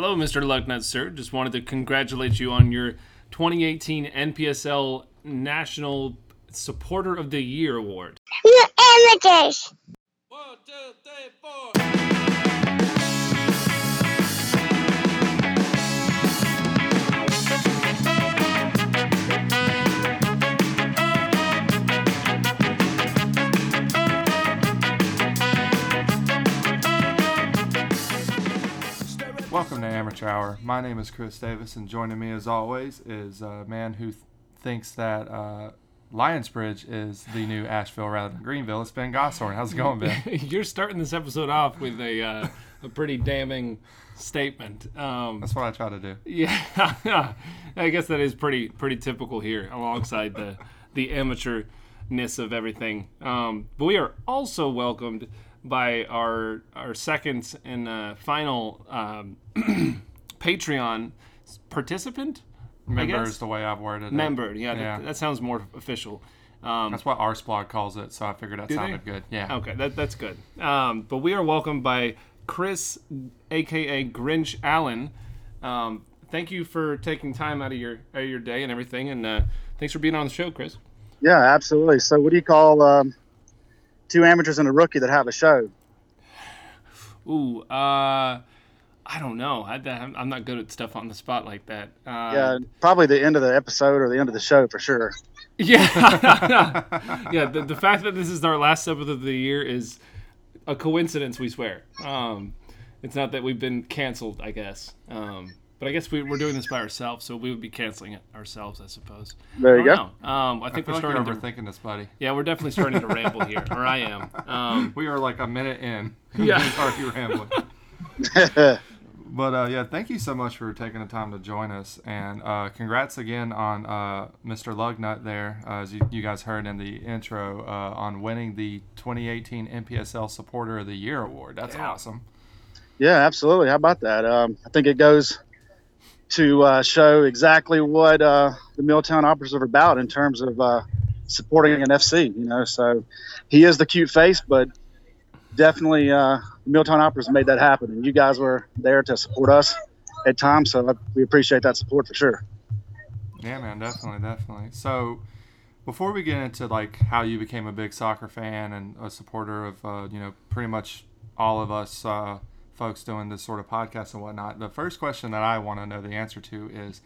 Hello, Mr. Lugnut, sir. Just wanted to congratulate you on your 2018 NPSL National Supporter of the Year Award. You amateurs. One, two, three, four. Welcome to Amateur Hour. My name is Chris Davis, and joining me, as always, is a man who th- thinks that uh, Lionsbridge is the new Asheville rather than Greenville. It's Ben Gosshorn. How's it going, Ben? You're starting this episode off with a, uh, a pretty damning statement. Um, That's what I try to do. Yeah, I guess that is pretty pretty typical here, alongside the the amateurness of everything. Um, but we are also welcomed by our our second and uh, final um, Patreon participant. Member is the way I've worded it. Member, yeah, Yeah. That, that sounds more official. Um, That's what our Arseblog calls it, so I figured that they? sounded good. Yeah. Okay, that, that's good. Um, but we are welcomed by Chris, aka Grinch Allen. Um, thank you for taking time out of your out of your day and everything, and uh, thanks for being on the show, Chris. Yeah, absolutely. So, what do you call um, two amateurs and a rookie that have a show? Ooh, uh, I don't know. I, I'm I'm not good at stuff on the spot like that. Uh, yeah, probably the end of the episode or the end of the show for sure. yeah, yeah. The, the fact that this is our last episode of the year is a coincidence. We swear. Um, it's not that we've been canceled, I guess. Um, but I guess we, we're doing this by ourselves, so we would be canceling it ourselves, I suppose. There you I go. don't. Um, I I think feel we're like starting to. overthinking this, buddy. Yeah, we're definitely starting to ramble here, or I am. Um, We are like a minute in. Yeah. He's already rambling. But uh, yeah, thank you so much for taking the time to join us, and uh, congrats again on uh, Mr. Lugnut there, uh, as you, you guys heard in the intro, uh, on winning the 2018 NPSL Supporter of the Year award. That's Yeah. awesome. Yeah, absolutely. How about that? Um, I think it goes to uh, show exactly what uh, the Milltown Operas are about in terms of uh, supporting an FC. You know, so he is the cute face, but definitely uh, Milltown Operas made that happen, and you guys were there to support us at times. So we appreciate that support for sure. Yeah, man, definitely, definitely. So, before we get into like how you became a big soccer fan and a supporter of, uh, you know, pretty much all of us uh, folks doing this sort of podcast and whatnot, the first question that I want to know the answer to is,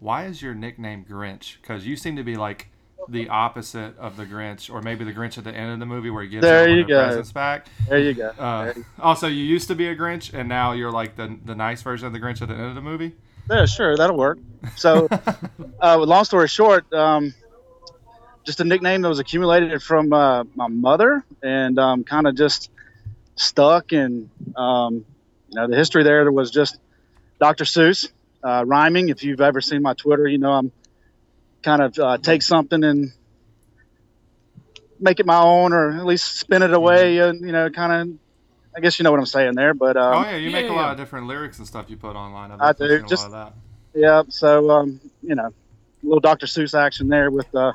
why is your nickname Grinch? Because you seem to be like the opposite of the Grinch, or maybe the Grinch at the end of the movie where he gives There you go. presents back. There you go. Uh, There you- also, you used to be a Grinch, and now you're like the the nice version of the Grinch at the end of the movie. Yeah, sure, that'll work. So, uh, long story short, um, just a nickname that was accumulated from uh, my mother and um, kind of just stuck. And um, you know, the history there was just Dr. Seuss uh, rhyming. If you've ever seen my Twitter, you know I'm kind of uh, take something and make it my own, or at least spin it away, and you know, kind of. I guess you know what I'm saying there, but um, oh yeah, you yeah, make a lot yeah. of different lyrics and stuff you put online. I've I do, seen a just- lot of Yeah, so um, you know, a little Dr. Seuss action there with uh,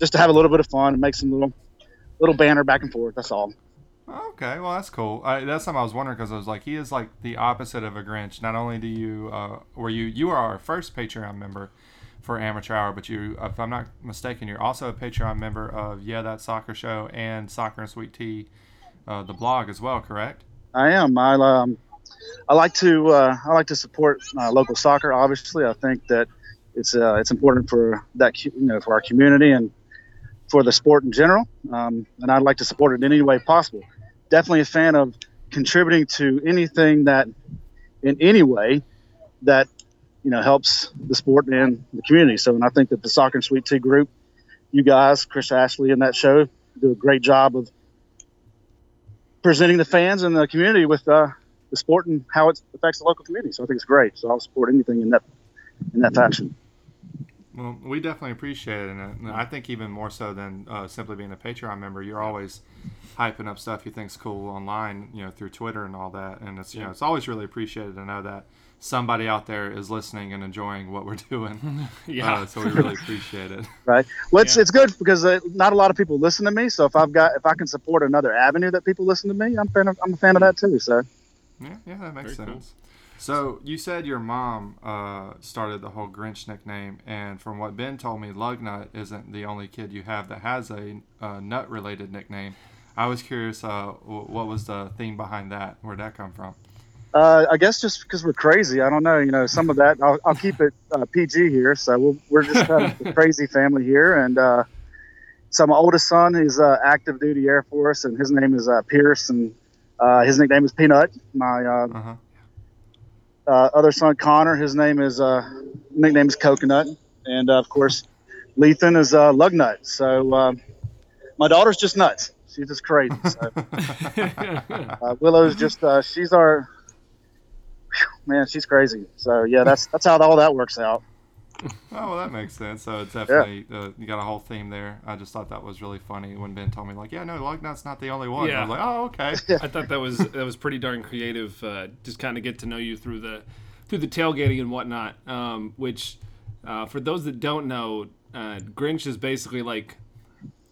just to have a little bit of fun and make some little little banner back and forth. That's all. Okay, well that's cool. I, that's something I was wondering because I was like, he is like the opposite of a Grinch. Not only do you, uh, were you, you are our first Patreon member for Amateur Hour, but you, if I'm not mistaken, you're also a Patreon member of Yeah That Soccer Show and Soccer and Sweet Tea, uh, the blog as well. Correct? I am. I um, I like to uh, I like to support uh, local soccer. Obviously, I think that it's uh, it's important for that you know for our community and for the sport in general. Um, and I'd like to support it in any way possible. Definitely a fan of contributing to anything that in any way that you know helps the sport and the community. So, and I think that the Soccer and Sweet Tea group, you guys, Chris Ashley, and that show do a great job of presenting the fans and the community with uh, the sport and how it affects the local community. So I think it's great. So I'll support anything in that in that fashion. Well, we definitely appreciate it, and uh, I think even more so than uh, simply being a Patreon member, you're always hyping up stuff you think's cool online, you know, through Twitter and all that, and it's you know it's always really appreciated to know that somebody out there is listening and enjoying what we're doing. Yeah. Uh, so we really appreciate it. Right. Well, it's, Yeah. it's good because uh, not a lot of people listen to me. So if I've got if I can support another avenue that people listen to me, I'm fan of, I'm a fan of that too. So Yeah, yeah, that makes Very cool. So you said your mom uh, started the whole Grinch nickname, and from what Ben told me, Lugnut isn't the only kid you have that has a uh, nut-related nickname. I was curious, uh, wh- what was the theme behind that? Where'd that come from? Uh, I guess just because we're crazy. I don't know. You know, some of that. I'll, I'll keep it uh, PG here. So we'll, we're just kind of a crazy family here. And uh, so my oldest son is uh, active duty Air Force, and his name is uh, Pierce, and uh, his nickname is Peanut. My uh, Uh other son Connor, his name is uh, nickname is Coconut, and uh, of course, Lethan is uh, Lugnut. So uh, my daughter's just nuts. She's just crazy. So uh, Willow's just uh, she's our man. She's crazy. So yeah, that's that's how all that works out. Oh, well, that makes sense. So it's definitely uh, you got a whole theme there. I just thought that was really funny when Ben told me like, yeah, no, Lugnut's not the only one. I Yeah. was like, oh, okay. I thought that was that was pretty darn creative. Uh, just kind of get to know you through the through the tailgating and whatnot. Um, which, uh, for those that don't know, uh, Grinch is basically like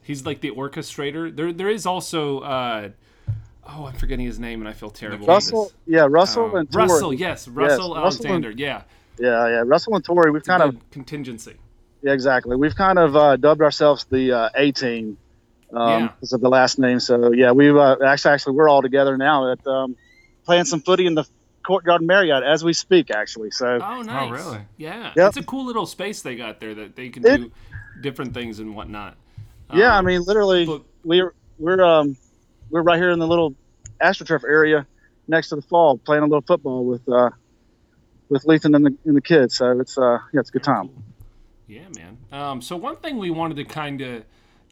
he's like the orchestrator. There there is also uh, oh I'm forgetting his name and I feel terrible. Russell, yeah, Russell Um, and Russell, yes, Russell Russell Alexander, and- yeah, Yeah, yeah, Russell and Tori. We've kind of contingency. Yeah, exactly. We've kind of uh, dubbed ourselves the uh, A team um, Yeah. because of the last name. So yeah, we've uh, actually actually we're all together now at um, playing some footy in the Courtyard Marriott as we speak. Actually, so Oh, nice. Oh, really? Yeah, Yep. it's a cool little space they got there that they can It- do different things and whatnot. yeah, I Um, mean literally but- we're we're um we're right here in the little astroturf area next to the fall playing a little football with uh with Lethan and the and the kids. So it's uh yeah it's a good time. Yeah, man. Um, so one thing we wanted to kind of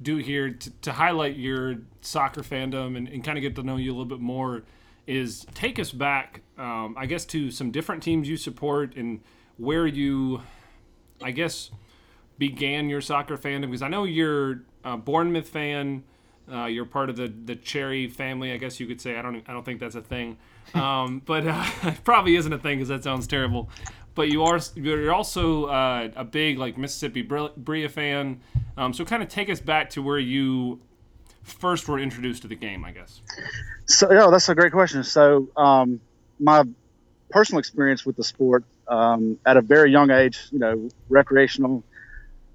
do here to, to highlight your soccer fandom and, and kind of get to know you a little bit more is take us back, um, I guess, to some different teams you support and where you, I guess, began your soccer fandom. Because I know you're a Bournemouth fan. Uh, you're part of the the Cherry family, I guess you could say. I don't I don't think that's a thing, um, but uh, it probably isn't a thing because that sounds terrible. But you are you're also uh, a big like Mississippi Bri- Bria fan. Um, so kind of take us back to where you first were introduced to the game, I guess. So yeah, that's a great question. So um, my personal experience with the sport um, at a very young age, you know, recreational,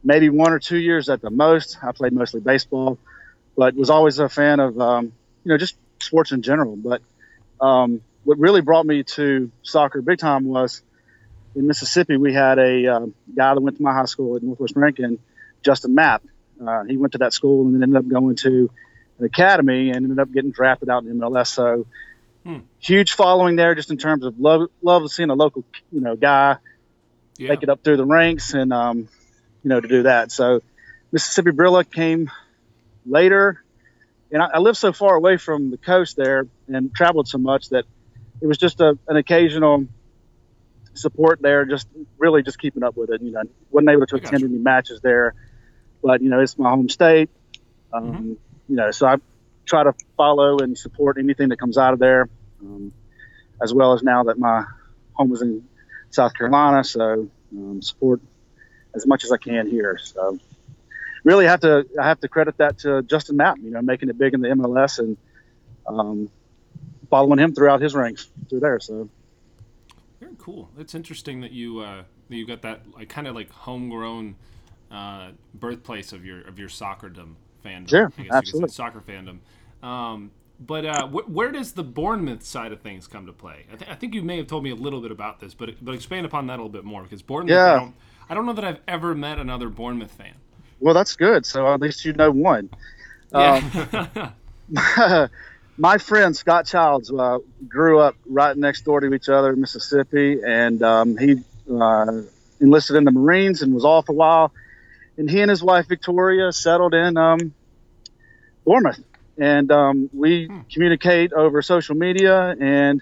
maybe one or two years at the most. I played mostly baseball, but was always a fan of um, you know just sports in general. But um, what really brought me to soccer big time was in Mississippi. We had a um, guy that went to my high school at Northwest Rankin, Justin Mapp. Uh, he went to that school and then ended up going to an academy and ended up getting drafted out in MLS. So Hmm. huge following there, just in terms of love, love seeing a local, you know, guy Yeah. make it up through the ranks and, um, you know, to do that. So Mississippi Brilla came later, and I, I lived so far away from the coast there and traveled so much that it was just a, an occasional support there, just really just keeping up with it. You know, wasn't able to attend any matches there, but you know, it's my home state. Um, Mm-hmm. You know, so I try to follow and support anything that comes out of there, um, as well as now that my home is in South Carolina, so um, support as much as I can here. So really have to I have to credit that to Justin Mapp, you know, making it big in the MLS and um, following him throughout his ranks through there. So Very cool. It's interesting that you uh, that you got that like kind of like homegrown uh, birthplace of your of your soccerdom fandom. Sure, I guess absolutely. soccer fandom. Um, but uh, wh- where does the Bournemouth side of things come to play? I, th- I think you may have told me a little bit about this, but but expand upon that a little bit more because Bournemouth. Yeah. I don't, I don't know that I've ever met another Bournemouth fan. Well, that's good. So at least you know one. Yeah. my friend Scott Childs uh, grew up right next door to each other in Mississippi, and um, he uh, enlisted in the Marines and was off a while. And he and his wife Victoria settled in um, Bournemouth, and um, we communicate over social media. And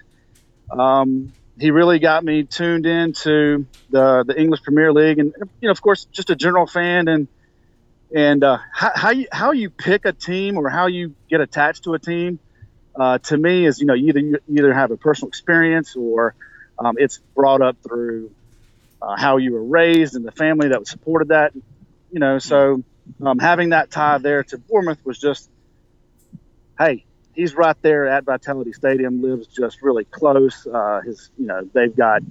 um, he really got me tuned into the the English Premier League, and you know, of course, just a general fan and and uh, how, how you how you pick a team or how you get attached to a team uh, to me is you know either you either have a personal experience or um, it's brought up through uh, how you were raised and the family that supported that you know so um, having that tie there to Bournemouth was just hey he's right there at Vitality Stadium. Lives just really close. Uh, his, you know, they've got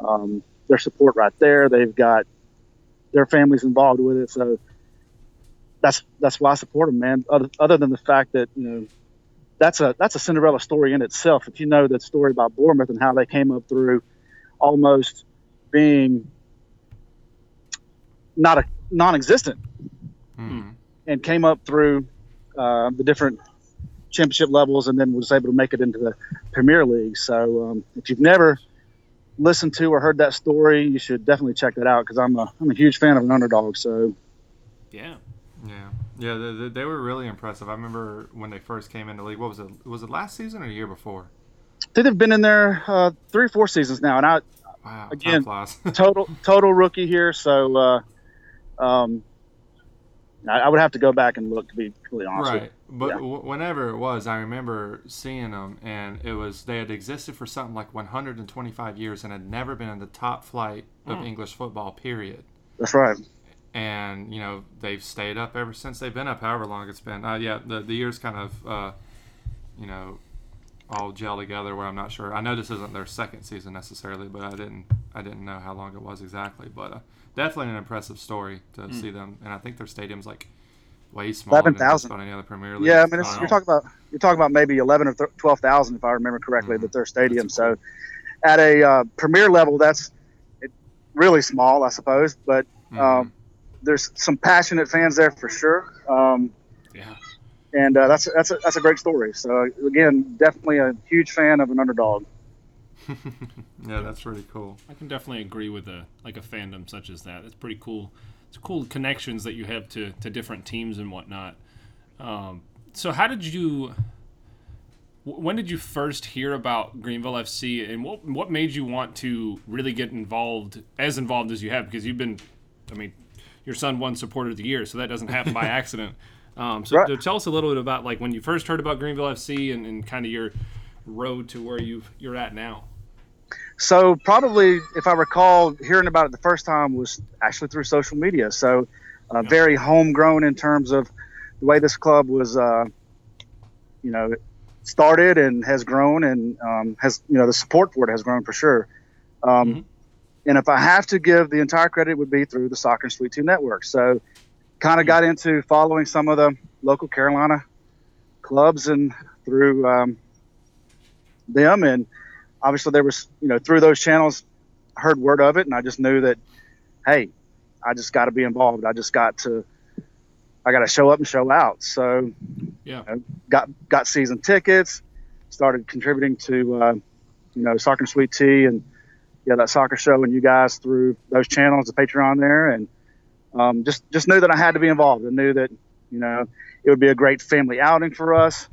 um, their support right there. They've got their families involved with it. So that's that's why I support him, man. Other, other than the fact that you know that's a that's a Cinderella story in itself. If you know that story about Bournemouth and how they came up through almost being not a non-existent Mhm. and came up through uh, the different championship levels and then was able to make it into the Premier League. So um, if you've never listened to or heard that story, you should definitely check that out because I'm a, I'm a huge fan of an underdog. So Yeah. Yeah, yeah, they, they, they were really impressive. I remember when they first came into the league. What was it? Was it last season or the year before? I think they've been in there uh, three four seasons now, and I Wow, Again, total total rookie here. So uh, um, I, I would have to go back and look to be completely honest. right, but Yeah. w- whenever it was, I remember seeing them, and it was they had existed for something like 125 years and had never been in the top flight of Hmm. English football. Period. That's right. And you know they've stayed up ever since they've been up however long it's been uh, yeah the, the years kind of uh, you know all gel together where i'm not sure i know this isn't their second season necessarily but i didn't i didn't know how long it was exactly but uh, definitely an impressive story to see them and i think their stadium's like way smaller than 11,000. about any other premier league Yeah, I mean, it's, Wow. you're talking about you're talking about maybe eleven or twelve thousand, if I remember correctly, Mhm. that their stadium. That's So, at a uh, premier level, that's really small, I suppose. But Mhm. um, there's some passionate fans there for sure, um, Yeah. and uh, that's that's a, that's a great story. So again, definitely a huge fan of an underdog. yeah that's really cool I can definitely agree with a like a fandom such as that. It's pretty cool. It's cool connections that you have to to different teams and whatnot. Um, so how did you? When did you first hear about Greenville FC, and what what made you want to really get involved, as involved as you have? Because you've been, I mean, your son won Supporter of the Year, so that doesn't happen by accident. Um, so, Right. tell us a little bit about like when you first heard about Greenville FC and, and kind of your road to where you you're at now. So probably, if I recall, hearing about it the first time was actually through social media. So uh, very homegrown in terms of the way this club was, uh, you know, started and has grown and um, has, you know, the support for it has grown for sure. Um, Mhm. And if I have to give the entire credit, it would be through the Soccer and Sweet Tea Network. So kind of got into following some of the local Carolina clubs and through um, them and obviously there was you know through those channels heard word of it and i just knew that hey i just got to be involved i just got to i got to show up and show out so Yeah. you know, got got season tickets started contributing to uh, you know soccer and sweet tea and yeah that soccer show and you guys through those channels the patreon there and um, just just knew that i had to be involved and knew that you know it would be a great family outing for us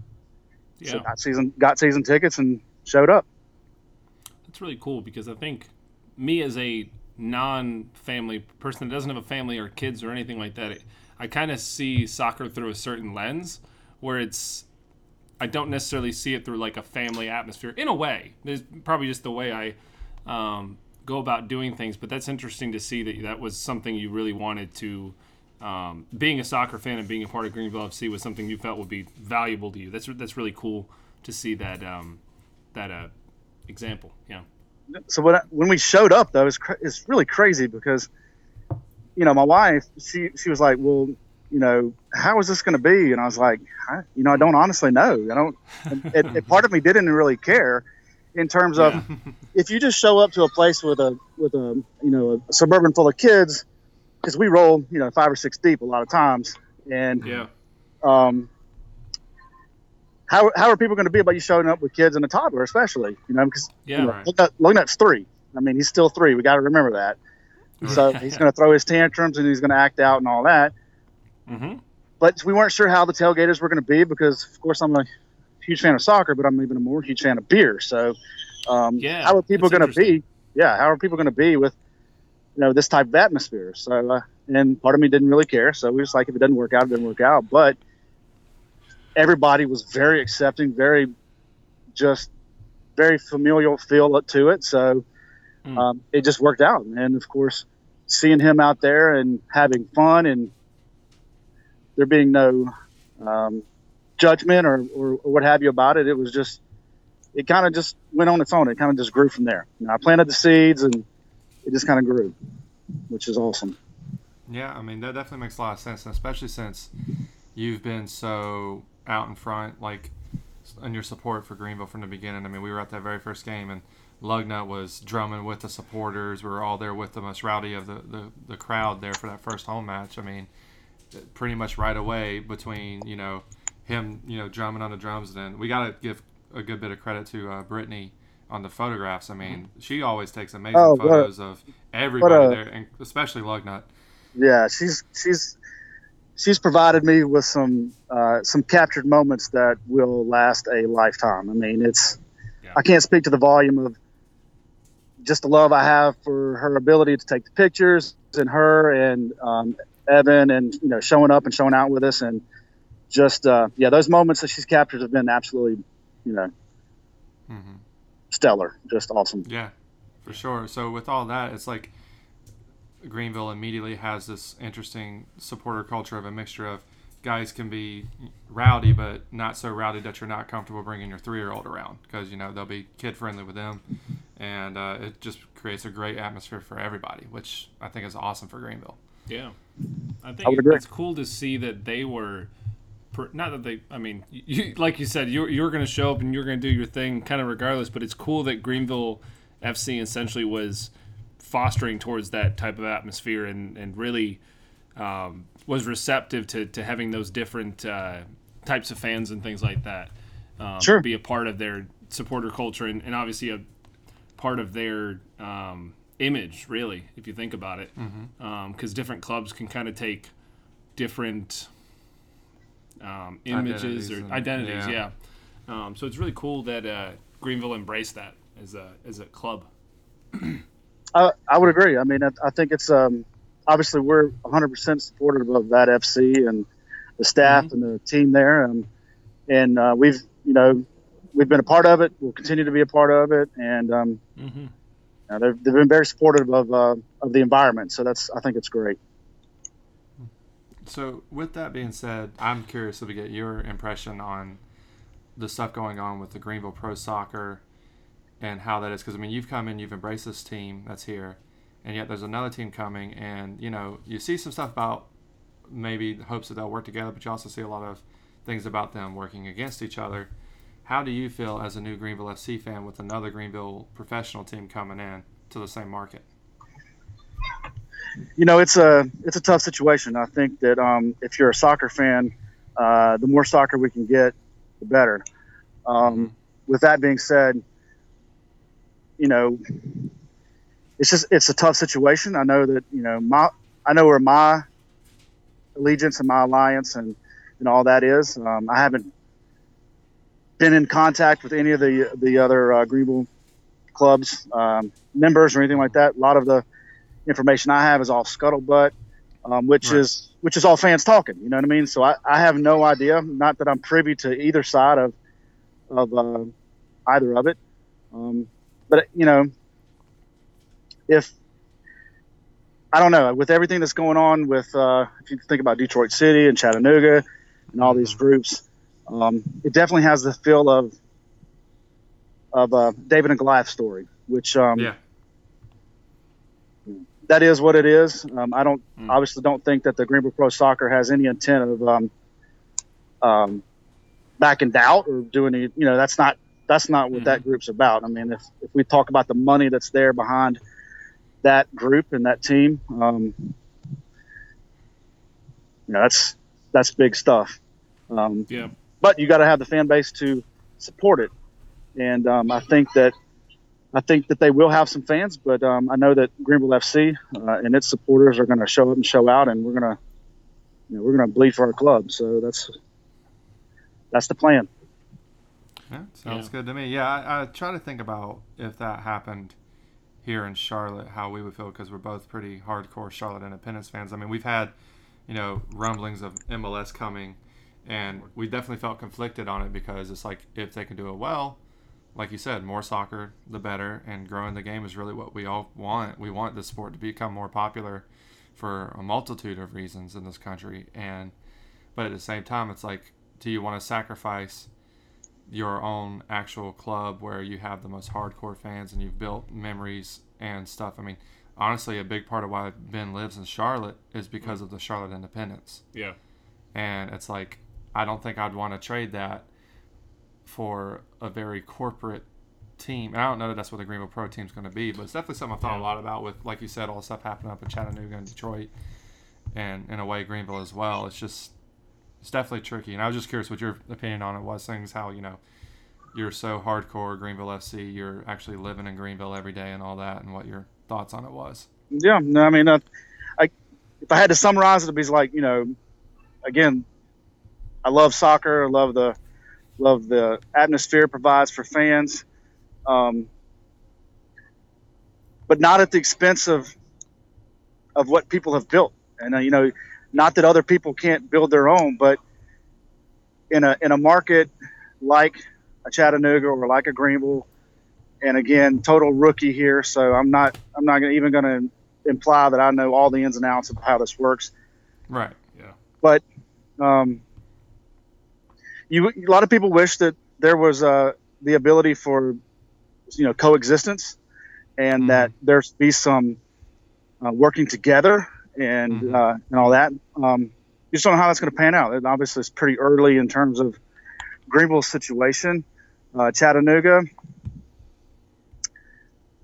Yeah. so got season got season tickets and showed up That's really cool because I think me as a non-family person that doesn't have a family or kids or anything like that, it, I kind of see soccer through a certain lens where it's I don't necessarily see it through like a family atmosphere in a way. There's probably just the way I um, go about doing things, but that's interesting to see that that was something you really wanted to. Um, being a soccer fan and being a part of Greenville FC was something you felt would be valuable to you. That's that's really cool to see that um, that uh, example. Yeah. so when I, when we showed up though, it's cra- it's really crazy because, you know, my wife she she was like, well, you know, how is this going to be? And I was like, I, you know, I don't honestly know. I don't. And, and, part of me didn't really care, in terms of Yeah. if you just show up to a place with a with a you know a suburban full of kids, because we roll you know five or six deep a lot of times, and Yeah. um, how, how are people going to be about you showing up with kids and a toddler, especially? You know, because Yeah. you know, Right. Lugnut's three. I mean, he's still three. We got to remember that. So he's going to throw his tantrums and he's going to act out and all that. Mm-hmm. But we weren't sure how the tailgaters were going to be because, of course, I'm a huge fan of soccer, but I'm even a more huge fan of beer. So, um, Yeah, how are people going to be? Yeah, how are people going to be with, you know, this type of atmosphere? So, uh, and part of me didn't really care. So we just like, if it doesn't work out, it doesn't work out. But everybody was very accepting, very just very familial feel to it. So Mm. um, it just worked out. And of course, seeing him out there and having fun and there being no um, judgment or, or, what have you about it. It was just it kind of just went on its own. It kind of just grew from there. You know, I planted the seeds and it just kind of grew, which is awesome. Yeah, I mean that definitely makes a lot of sense, especially since you've been so out in front, like in your support for Greenville from the beginning. I mean, we were at that very first game, and Lugnut was drumming with the supporters. We were all there with the most rowdy of the, the, the crowd there for that first home match. I mean, pretty much right away between you know him you know drumming on the drums, and then we got to give a good bit of credit to uh, Brittany on the photographs. I mean, she always takes amazing Oh, what a- photos of everybody a- there, and especially Lugnut. Yeah, she's she's she's provided me with some uh, some captured moments that will last a lifetime. I mean, it's Yeah. I can't speak to the volume of just the love I have for her ability to take the pictures and her and um, Evan and you know showing up and showing out with us and just uh, yeah those moments that she's captured have been absolutely you know hmm stellar, just awesome. Yeah, for sure. So with all that, it's like Greenville immediately has this interesting supporter culture of a mixture of guys can be rowdy, but not so rowdy that you're not comfortable bringing your three-year-old around because you know they'll be kid-friendly with them, and uh, it just creates a great atmosphere for everybody, which I think is awesome for Greenville. Yeah, I think I it's cool to see that they were. Per, not that they, I mean, you, like you said, you you were going to show up and you're going to do your thing, kind of regardless. But it's cool that Greenville FC essentially was fostering towards that type of atmosphere and and really um, was receptive to to having those different uh, types of fans and things like that. Um, Sure. Be a part of their supporter culture and, and obviously a part of their um, image, really, if you think about it. Because different clubs can kind of take different um, images Identities or and- identities, yeah. yeah. Um, so it's really cool that uh, Greenville embraced that as a as a club. I, I would agree. I mean, I, I think it's um, obviously we're 100% supportive of that FC and the staff and the team there, um, and uh, we've you know we've been a part of it. We'll continue to be a part of it, and um, Mm-hmm. uh, they've, they've been very supportive of uh, of the environment. So that's I think it's great. So, with that being said, I'm curious to get your impression on the stuff going on with the Greenville Pro Soccer and how that is. Because, I mean, you've come in, you've embraced this team that's here, and yet there's another team coming, and, you know, you see some stuff about maybe the hopes that they'll work together, but you also see a lot of things about them working against each other. How do you feel as a new Greenville FC fan with another Greenville professional team coming in to the same market? You know, it's a it's a tough situation. I think that um, if you're a soccer fan, uh, the more soccer we can get, the better. Um, with that being said, you know, it's just it's a tough situation. I know that you know my I know where my allegiance and my alliance and and all that is. Um, I haven't been in contact with any of the the other uh, Greenville clubs um, members or anything like that. A lot of the information I have is all scuttlebutt, um, which Right. is which is all fans talking. You know what I mean? So I, I have no idea. Not that I'm privy to either side of of uh, either of it. Um, but you know, if I don't know, with everything that's going on with uh, if you think about Detroit City and Chattanooga and all these groups, um, it definitely has the feel of of uh, David and Goliath story, which um, Yeah. That is what it is. Um, I don't Mm. obviously don't think that the Greenville Pro Soccer has any intent of um, um, backing out or doing any. You know, that's not that's not what that group's about. I mean, if if we talk about the money that's there behind that group and that team, um, you know, that's that's big stuff. Um, Yeah. but you got to have the fan base to support it, and um, I think that I think that they will have some fans, but um, I know that Greenville FC uh, and its supporters are going to show up and show out, and we're going to, you know, we're going to bleed for our club. So that's that's the plan. Yeah, sounds Yeah. good to me. Yeah, I, I try to think about if that happened here in Charlotte, how we would feel because we're both pretty hardcore Charlotte Independence fans. I mean, we've had, you know, rumblings of MLS coming, and we definitely felt conflicted on it because it's like if they can do it well, like you said, more soccer, the better, and growing the game is really what we all want. We want the sport to become more popular for a multitude of reasons in this country, and but at the same time, it's like do you want to sacrifice your own actual club where you have the most hardcore fans and you've built memories and stuff? I mean, honestly, a big part of why Ben lives in Charlotte is because mm. of the Charlotte Independence. Yeah. And it's like, I don't think I'd want to trade that for a very corporate team. And I don't know that that's what the Greenville Pro team is going to be, but it's definitely something I've thought a lot about with, like you said, all the stuff happening up in Chattanooga and Detroit and in a way Greenville as well. It's just, it's definitely tricky. And I was just curious what your opinion on it was. Things how, you know, you're so hardcore Greenville FC, you're actually living in Greenville every day and all that, and what your thoughts on it was. Yeah, no, I mean, uh, I if I had to summarize it, it'd be like you know, again, I love soccer. I love the love the atmosphere it provides for fans, um, but not at the expense of of what people have built. And uh, you know, not that other people can't build their own, but in a in a market like a Chattanooga or like a Greenville, and again, total rookie here, so I'm not I'm not gonna, even going to imply that I know all the ins and outs of how this works. Right. Yeah. But um, you a lot of people wish that there was uh, the ability for you know coexistence, and Mhm. that there's be some uh, working together and Mhm. uh, and all that. Um, you just don't know how that's going to pan out. And obviously, it's pretty early in terms of Greenville's situation. Uh, Chattanooga,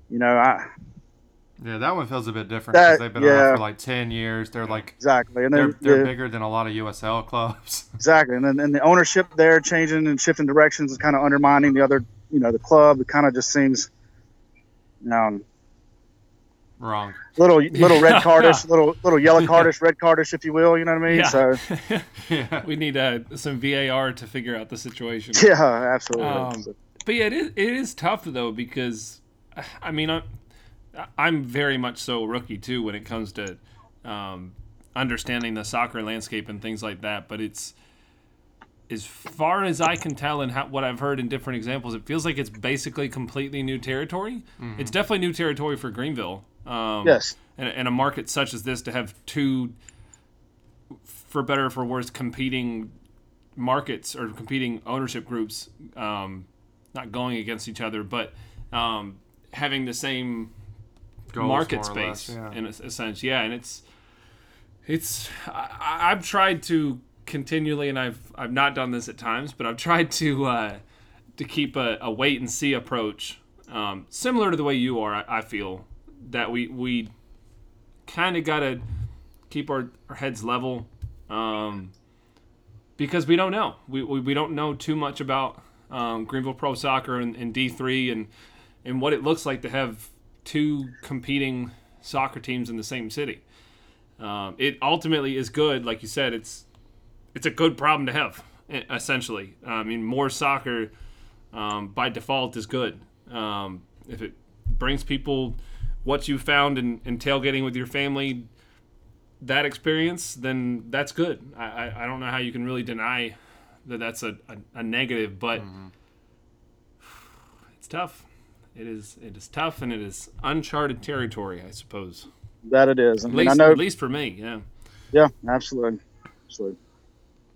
you know, I Yeah, that one feels a bit different because they've been yeah. around for like 10 years. They're like, exactly, and they're, then they're the- bigger than a lot of USL clubs. Exactly, and then and the ownership there changing and shifting directions is kind of undermining the other, you know, the club. It kind of just seems, you know, Wrong. little little red Yeah. cardish, little little yellow cardish, red cardish, if you will. You know what I mean? Yeah. So Yeah. we need uh, some VAR to figure out the situation. yeah, absolutely. Um, So, But yeah, it is, it is tough though because, I mean, I'm, I'm very much so rookie too when it comes to um, understanding the soccer landscape and things like that. But it's as far as I can tell and how, what I've heard in different examples, it feels like it's basically completely new territory. It's definitely new territory for Greenville. Um, yes, and, and a market such as this to have two, for better or for worse, competing markets or competing ownership groups, um, not going against each other, but um, having the same Goals, market more or less, space yeah. in a, a sense. Yeah, and it's it's I, I've tried to continually, and I've I've not done this at times, but I've tried to uh, to keep a, a wait and see approach, um, similar to the way you are. I, I feel that we we kind of gotta keep our, our heads level. Um, because we don't know. We, we, we don't know too much about um, Greenville Pro Soccer and, and D3 and, and what it looks like to have two competing soccer teams in the same city. Um, it ultimately is good, like you said. It's it's a good problem to have, essentially. I mean, more soccer um, by default is good. Um, if it brings people what you found in, in tailgating with your family, that experience, then that's good. I, I, I don't know how you can really deny that that's a, a, a negative, but it's tough. It is it is tough and it is uncharted territory, I suppose. that it is. I At mean, least, I know. at least for me, yeah. Yeah, absolutely, absolutely.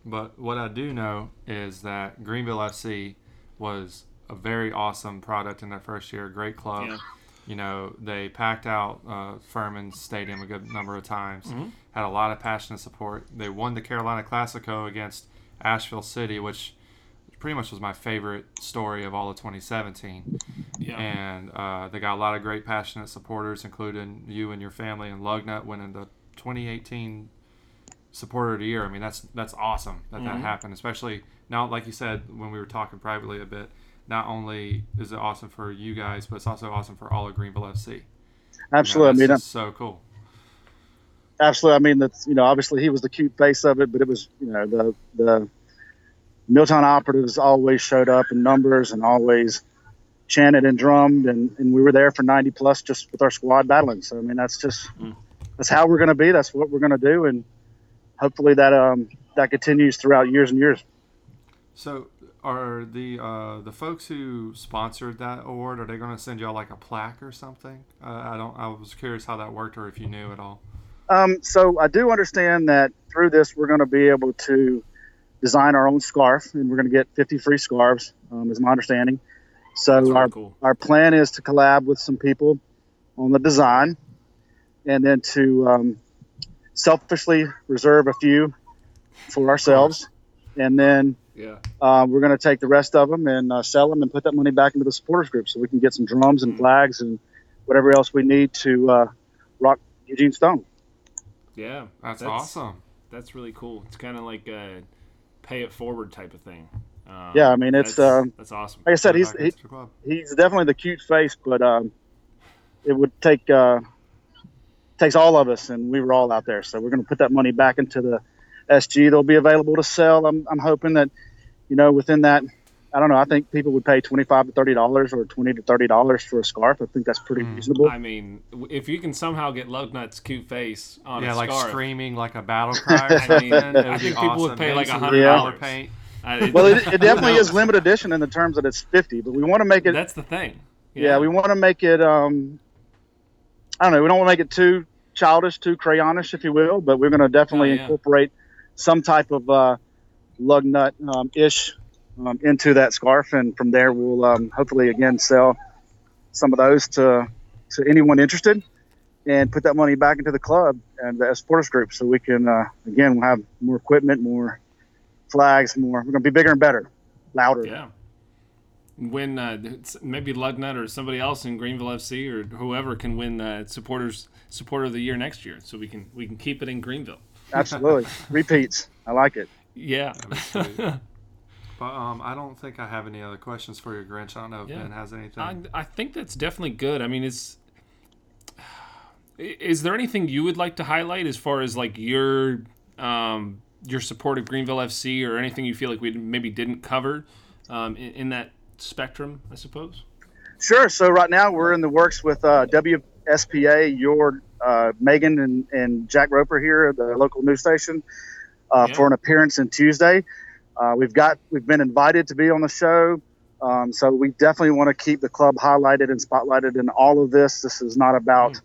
But what I do know is that Greenville FC was a very awesome product in their first year. Great club. Yeah. You know, they packed out uh, Furman Stadium a good number of times. Had a lot of passionate support. They won the Carolina Classico against Asheville City, which pretty much was my favorite story of all of 2017. Yeah. And uh, they got a lot of great passionate supporters, including you and your family and Lugnut winning the 2018 supporter of the year. I mean, that's that's awesome that that happened. Especially now, like you said when we were talking privately a bit. Not only is it awesome for you guys, but it's also awesome for all of Greenville FC. You know, Absolutely. I that's mean, just so cool. absolutely. I mean, that's you know, obviously he was the cute face of it, but it was you know the the Milltown operatives always showed up in numbers and always chanted and drummed, and, and we were there for 90 plus just with our squad battling. So I mean, that's just that's how we're going to be. That's what we're going to do, and hopefully that um that continues throughout years and years. So, are the uh, the folks who sponsored that award are they going to send y'all like a plaque or something? Uh, I don't. I was curious how that worked or if you knew at all. Um, so I do understand that through this, we're going to be able to design our own scarf, and we're going to get 50 free scarves, um, is my understanding. So really our cool. our plan is to collab with some people on the design, and then to um, selfishly reserve a few for ourselves, and then Yeah. uh, we're going to take the rest of them and uh, sell them and put that money back into the supporters group so we can get some drums and Mm. flags and whatever else we need to uh, rock Eugene Stone. Yeah. That's, awesome. That's really cool. It's kind of like a pay it forward type of thing. Um, Yeah, I mean, it's, that's, um, that's awesome. Like I said, he's he, into the club. he's definitely the cute face, but um, it would take uh, takes all of us, and we were all out there. So we're going to put that money back into the SG. They'll be available to sell. I'm, I'm hoping that you know within that. I don't know. I think people would pay twenty-five to thirty dollars, or twenty to thirty dollars for a scarf. I think that's pretty Mm. reasonable. I mean, if you can somehow get Lugnut's cute face on Yeah, a like scarf, screaming like a battle cry. I mean, I would be think people would pay Maybe like some $100. color paint. I- well, it, it definitely is limited edition in the terms that it's fifty, but we want to make it. That's the thing. yeah. we want to make it. Um, I don't know. We don't want to make it too childish, too crayonish, if you will. But we're going to definitely Oh, yeah. incorporate some type of uh, lug nut um, ish um, into that scarf, and from there we'll um, hopefully again sell some of those to to anyone interested, and put that money back into the club and the supporters group, so we can uh, again we'll have more equipment, more flags, more. We're going to be bigger and better, louder. Yeah. Win uh, maybe Lugnut or somebody else in Greenville FC or whoever can win uh, supporters supporter of the year next year, so we can we can keep it in Greenville. Absolutely, repeats. I like it. Yeah. But um, I don't think I have any other questions for you, Grinch. I don't know if Yeah. Ben has anything. I, I think that's definitely good. I mean, is is there anything you would like to highlight as far as like your um, your support of Greenville FC or anything you feel like we maybe didn't cover um, in, in that spectrum? I suppose. Sure. So right now we're in the works with uh, WSPA, your uh, Megan and, and Jack Roper here at the local news station uh, Yeah. for an appearance in Tuesday. Uh, we've got we've been invited to be on the show, um, so we definitely want to keep the club highlighted and spotlighted in all of this. This is not about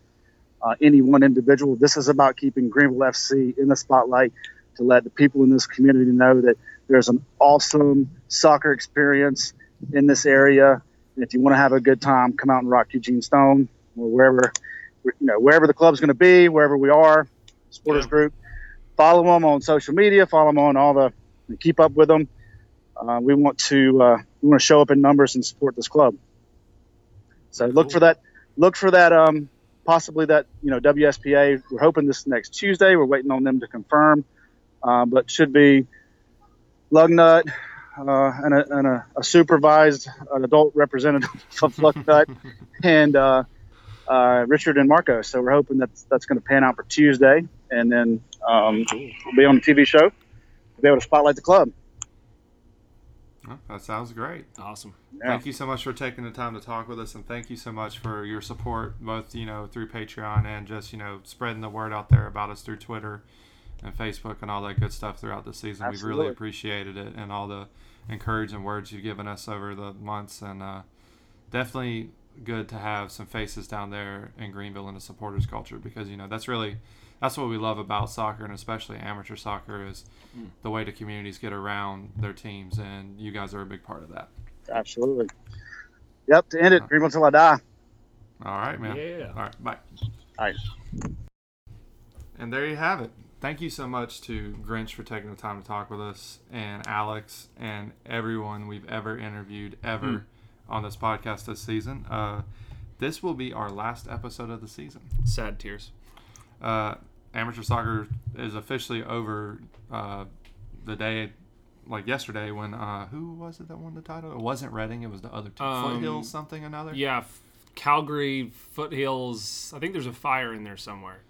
uh, any one individual. This is about keeping Greenville FC in the spotlight to let the people in this community know that there's an awesome soccer experience in this area. And if you want to have a good time, come out and rock Eugene Stone or wherever, you know, wherever the club's going to be, wherever we are, supporters Yeah. group. Follow them on social media. Follow them on all the, keep up with them. Uh, we want to uh, we want to show up in numbers and support this club. So look Cool. for that. Look for that. Um, possibly that you know WSPA. We're hoping this next Tuesday. We're waiting on them to confirm, uh, but should be Lugnut uh, and, a, and a, a supervised an adult representative of Lugnut and uh, uh, Richard and Marco. So we're hoping that that's going to pan out for Tuesday, and then um, we'll be on the TV show. We'll be able to spotlight the club. That sounds great. Awesome. Yeah. Thank you so much for taking the time to talk with us, and thank you so much for your support, both you know through Patreon and just you know spreading the word out there about us through Twitter and Facebook and all that good stuff throughout the season. We've really appreciated it and all the encouraging words you've given us over the months, and uh, definitely good to have some faces down there in Greenville in the supporters culture because you know that's really that's what we love about soccer and especially amateur soccer is the way the communities get around their teams, and you guys are a big part of that. Absolutely. Yep. To end it, Greenville till I die. All right, man. Yeah. All right, bye. All right. And there you have it. Thank you so much to Grinch for taking the time to talk with us, and Alex, and everyone we've ever interviewed ever on this podcast this season. Uh, this will be our last episode of the season. Sad tears. Uh, amateur soccer is officially over uh, the day, like yesterday, when uh, who was it that won the title? It wasn't Reading. It was the other team, Um, Foothills something another. Yeah, Calgary Foothills. I think there's a fire in there somewhere.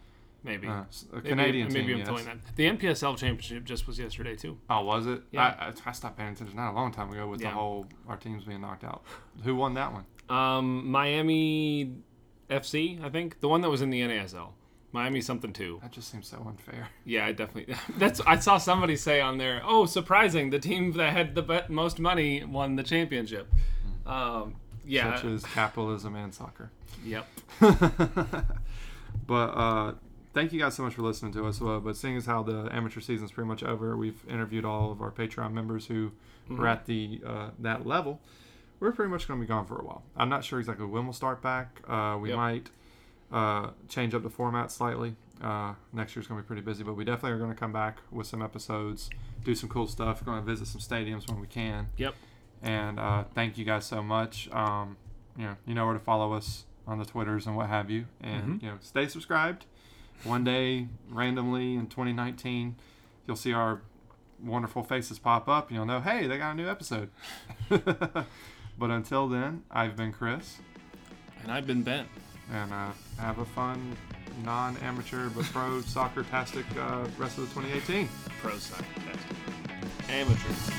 Maybe. Uh, a Maybe- Canadian maybe team. I'm yes. throwing that. The NPSL championship just was yesterday too. Oh, was it? Yeah. I, I, I stopped paying attention not a long time ago with Yeah. the whole our teams being knocked out. Who won that one? Um, Miami FC, I think the one that was in the NASL. Miami something too. That just seems so unfair. Yeah, I definitely. That's. I saw somebody say on there. Oh, surprising! The team that had the be- most money won the championship. Um, yeah. Such as capitalism and soccer. Yep. but uh, thank you guys so much for listening to us. Uh, but seeing as how the amateur season's pretty much over, we've interviewed all of our Patreon members who were at the uh, that level. We're pretty much going to be gone for a while. I'm not sure exactly when we'll start back. Uh, we Yep. might uh, change up the format slightly. Uh, next year's going to be pretty busy, but we definitely are going to come back with some episodes, do some cool stuff. We're going to visit some stadiums when we can. Yep. And uh, thank you guys so much. Um, you know, you know where to follow us on the Twitters and what have you. And you know, stay subscribed. One day, randomly in 2019, you'll see our wonderful faces pop up. And you'll know, hey, they got a new episode. but until then, I've been Chris, And I've been Ben. and uh, have a fun, non-amateur but pro soccer-tastic uh, rest of the 2018. Pro soccer. Amateurs.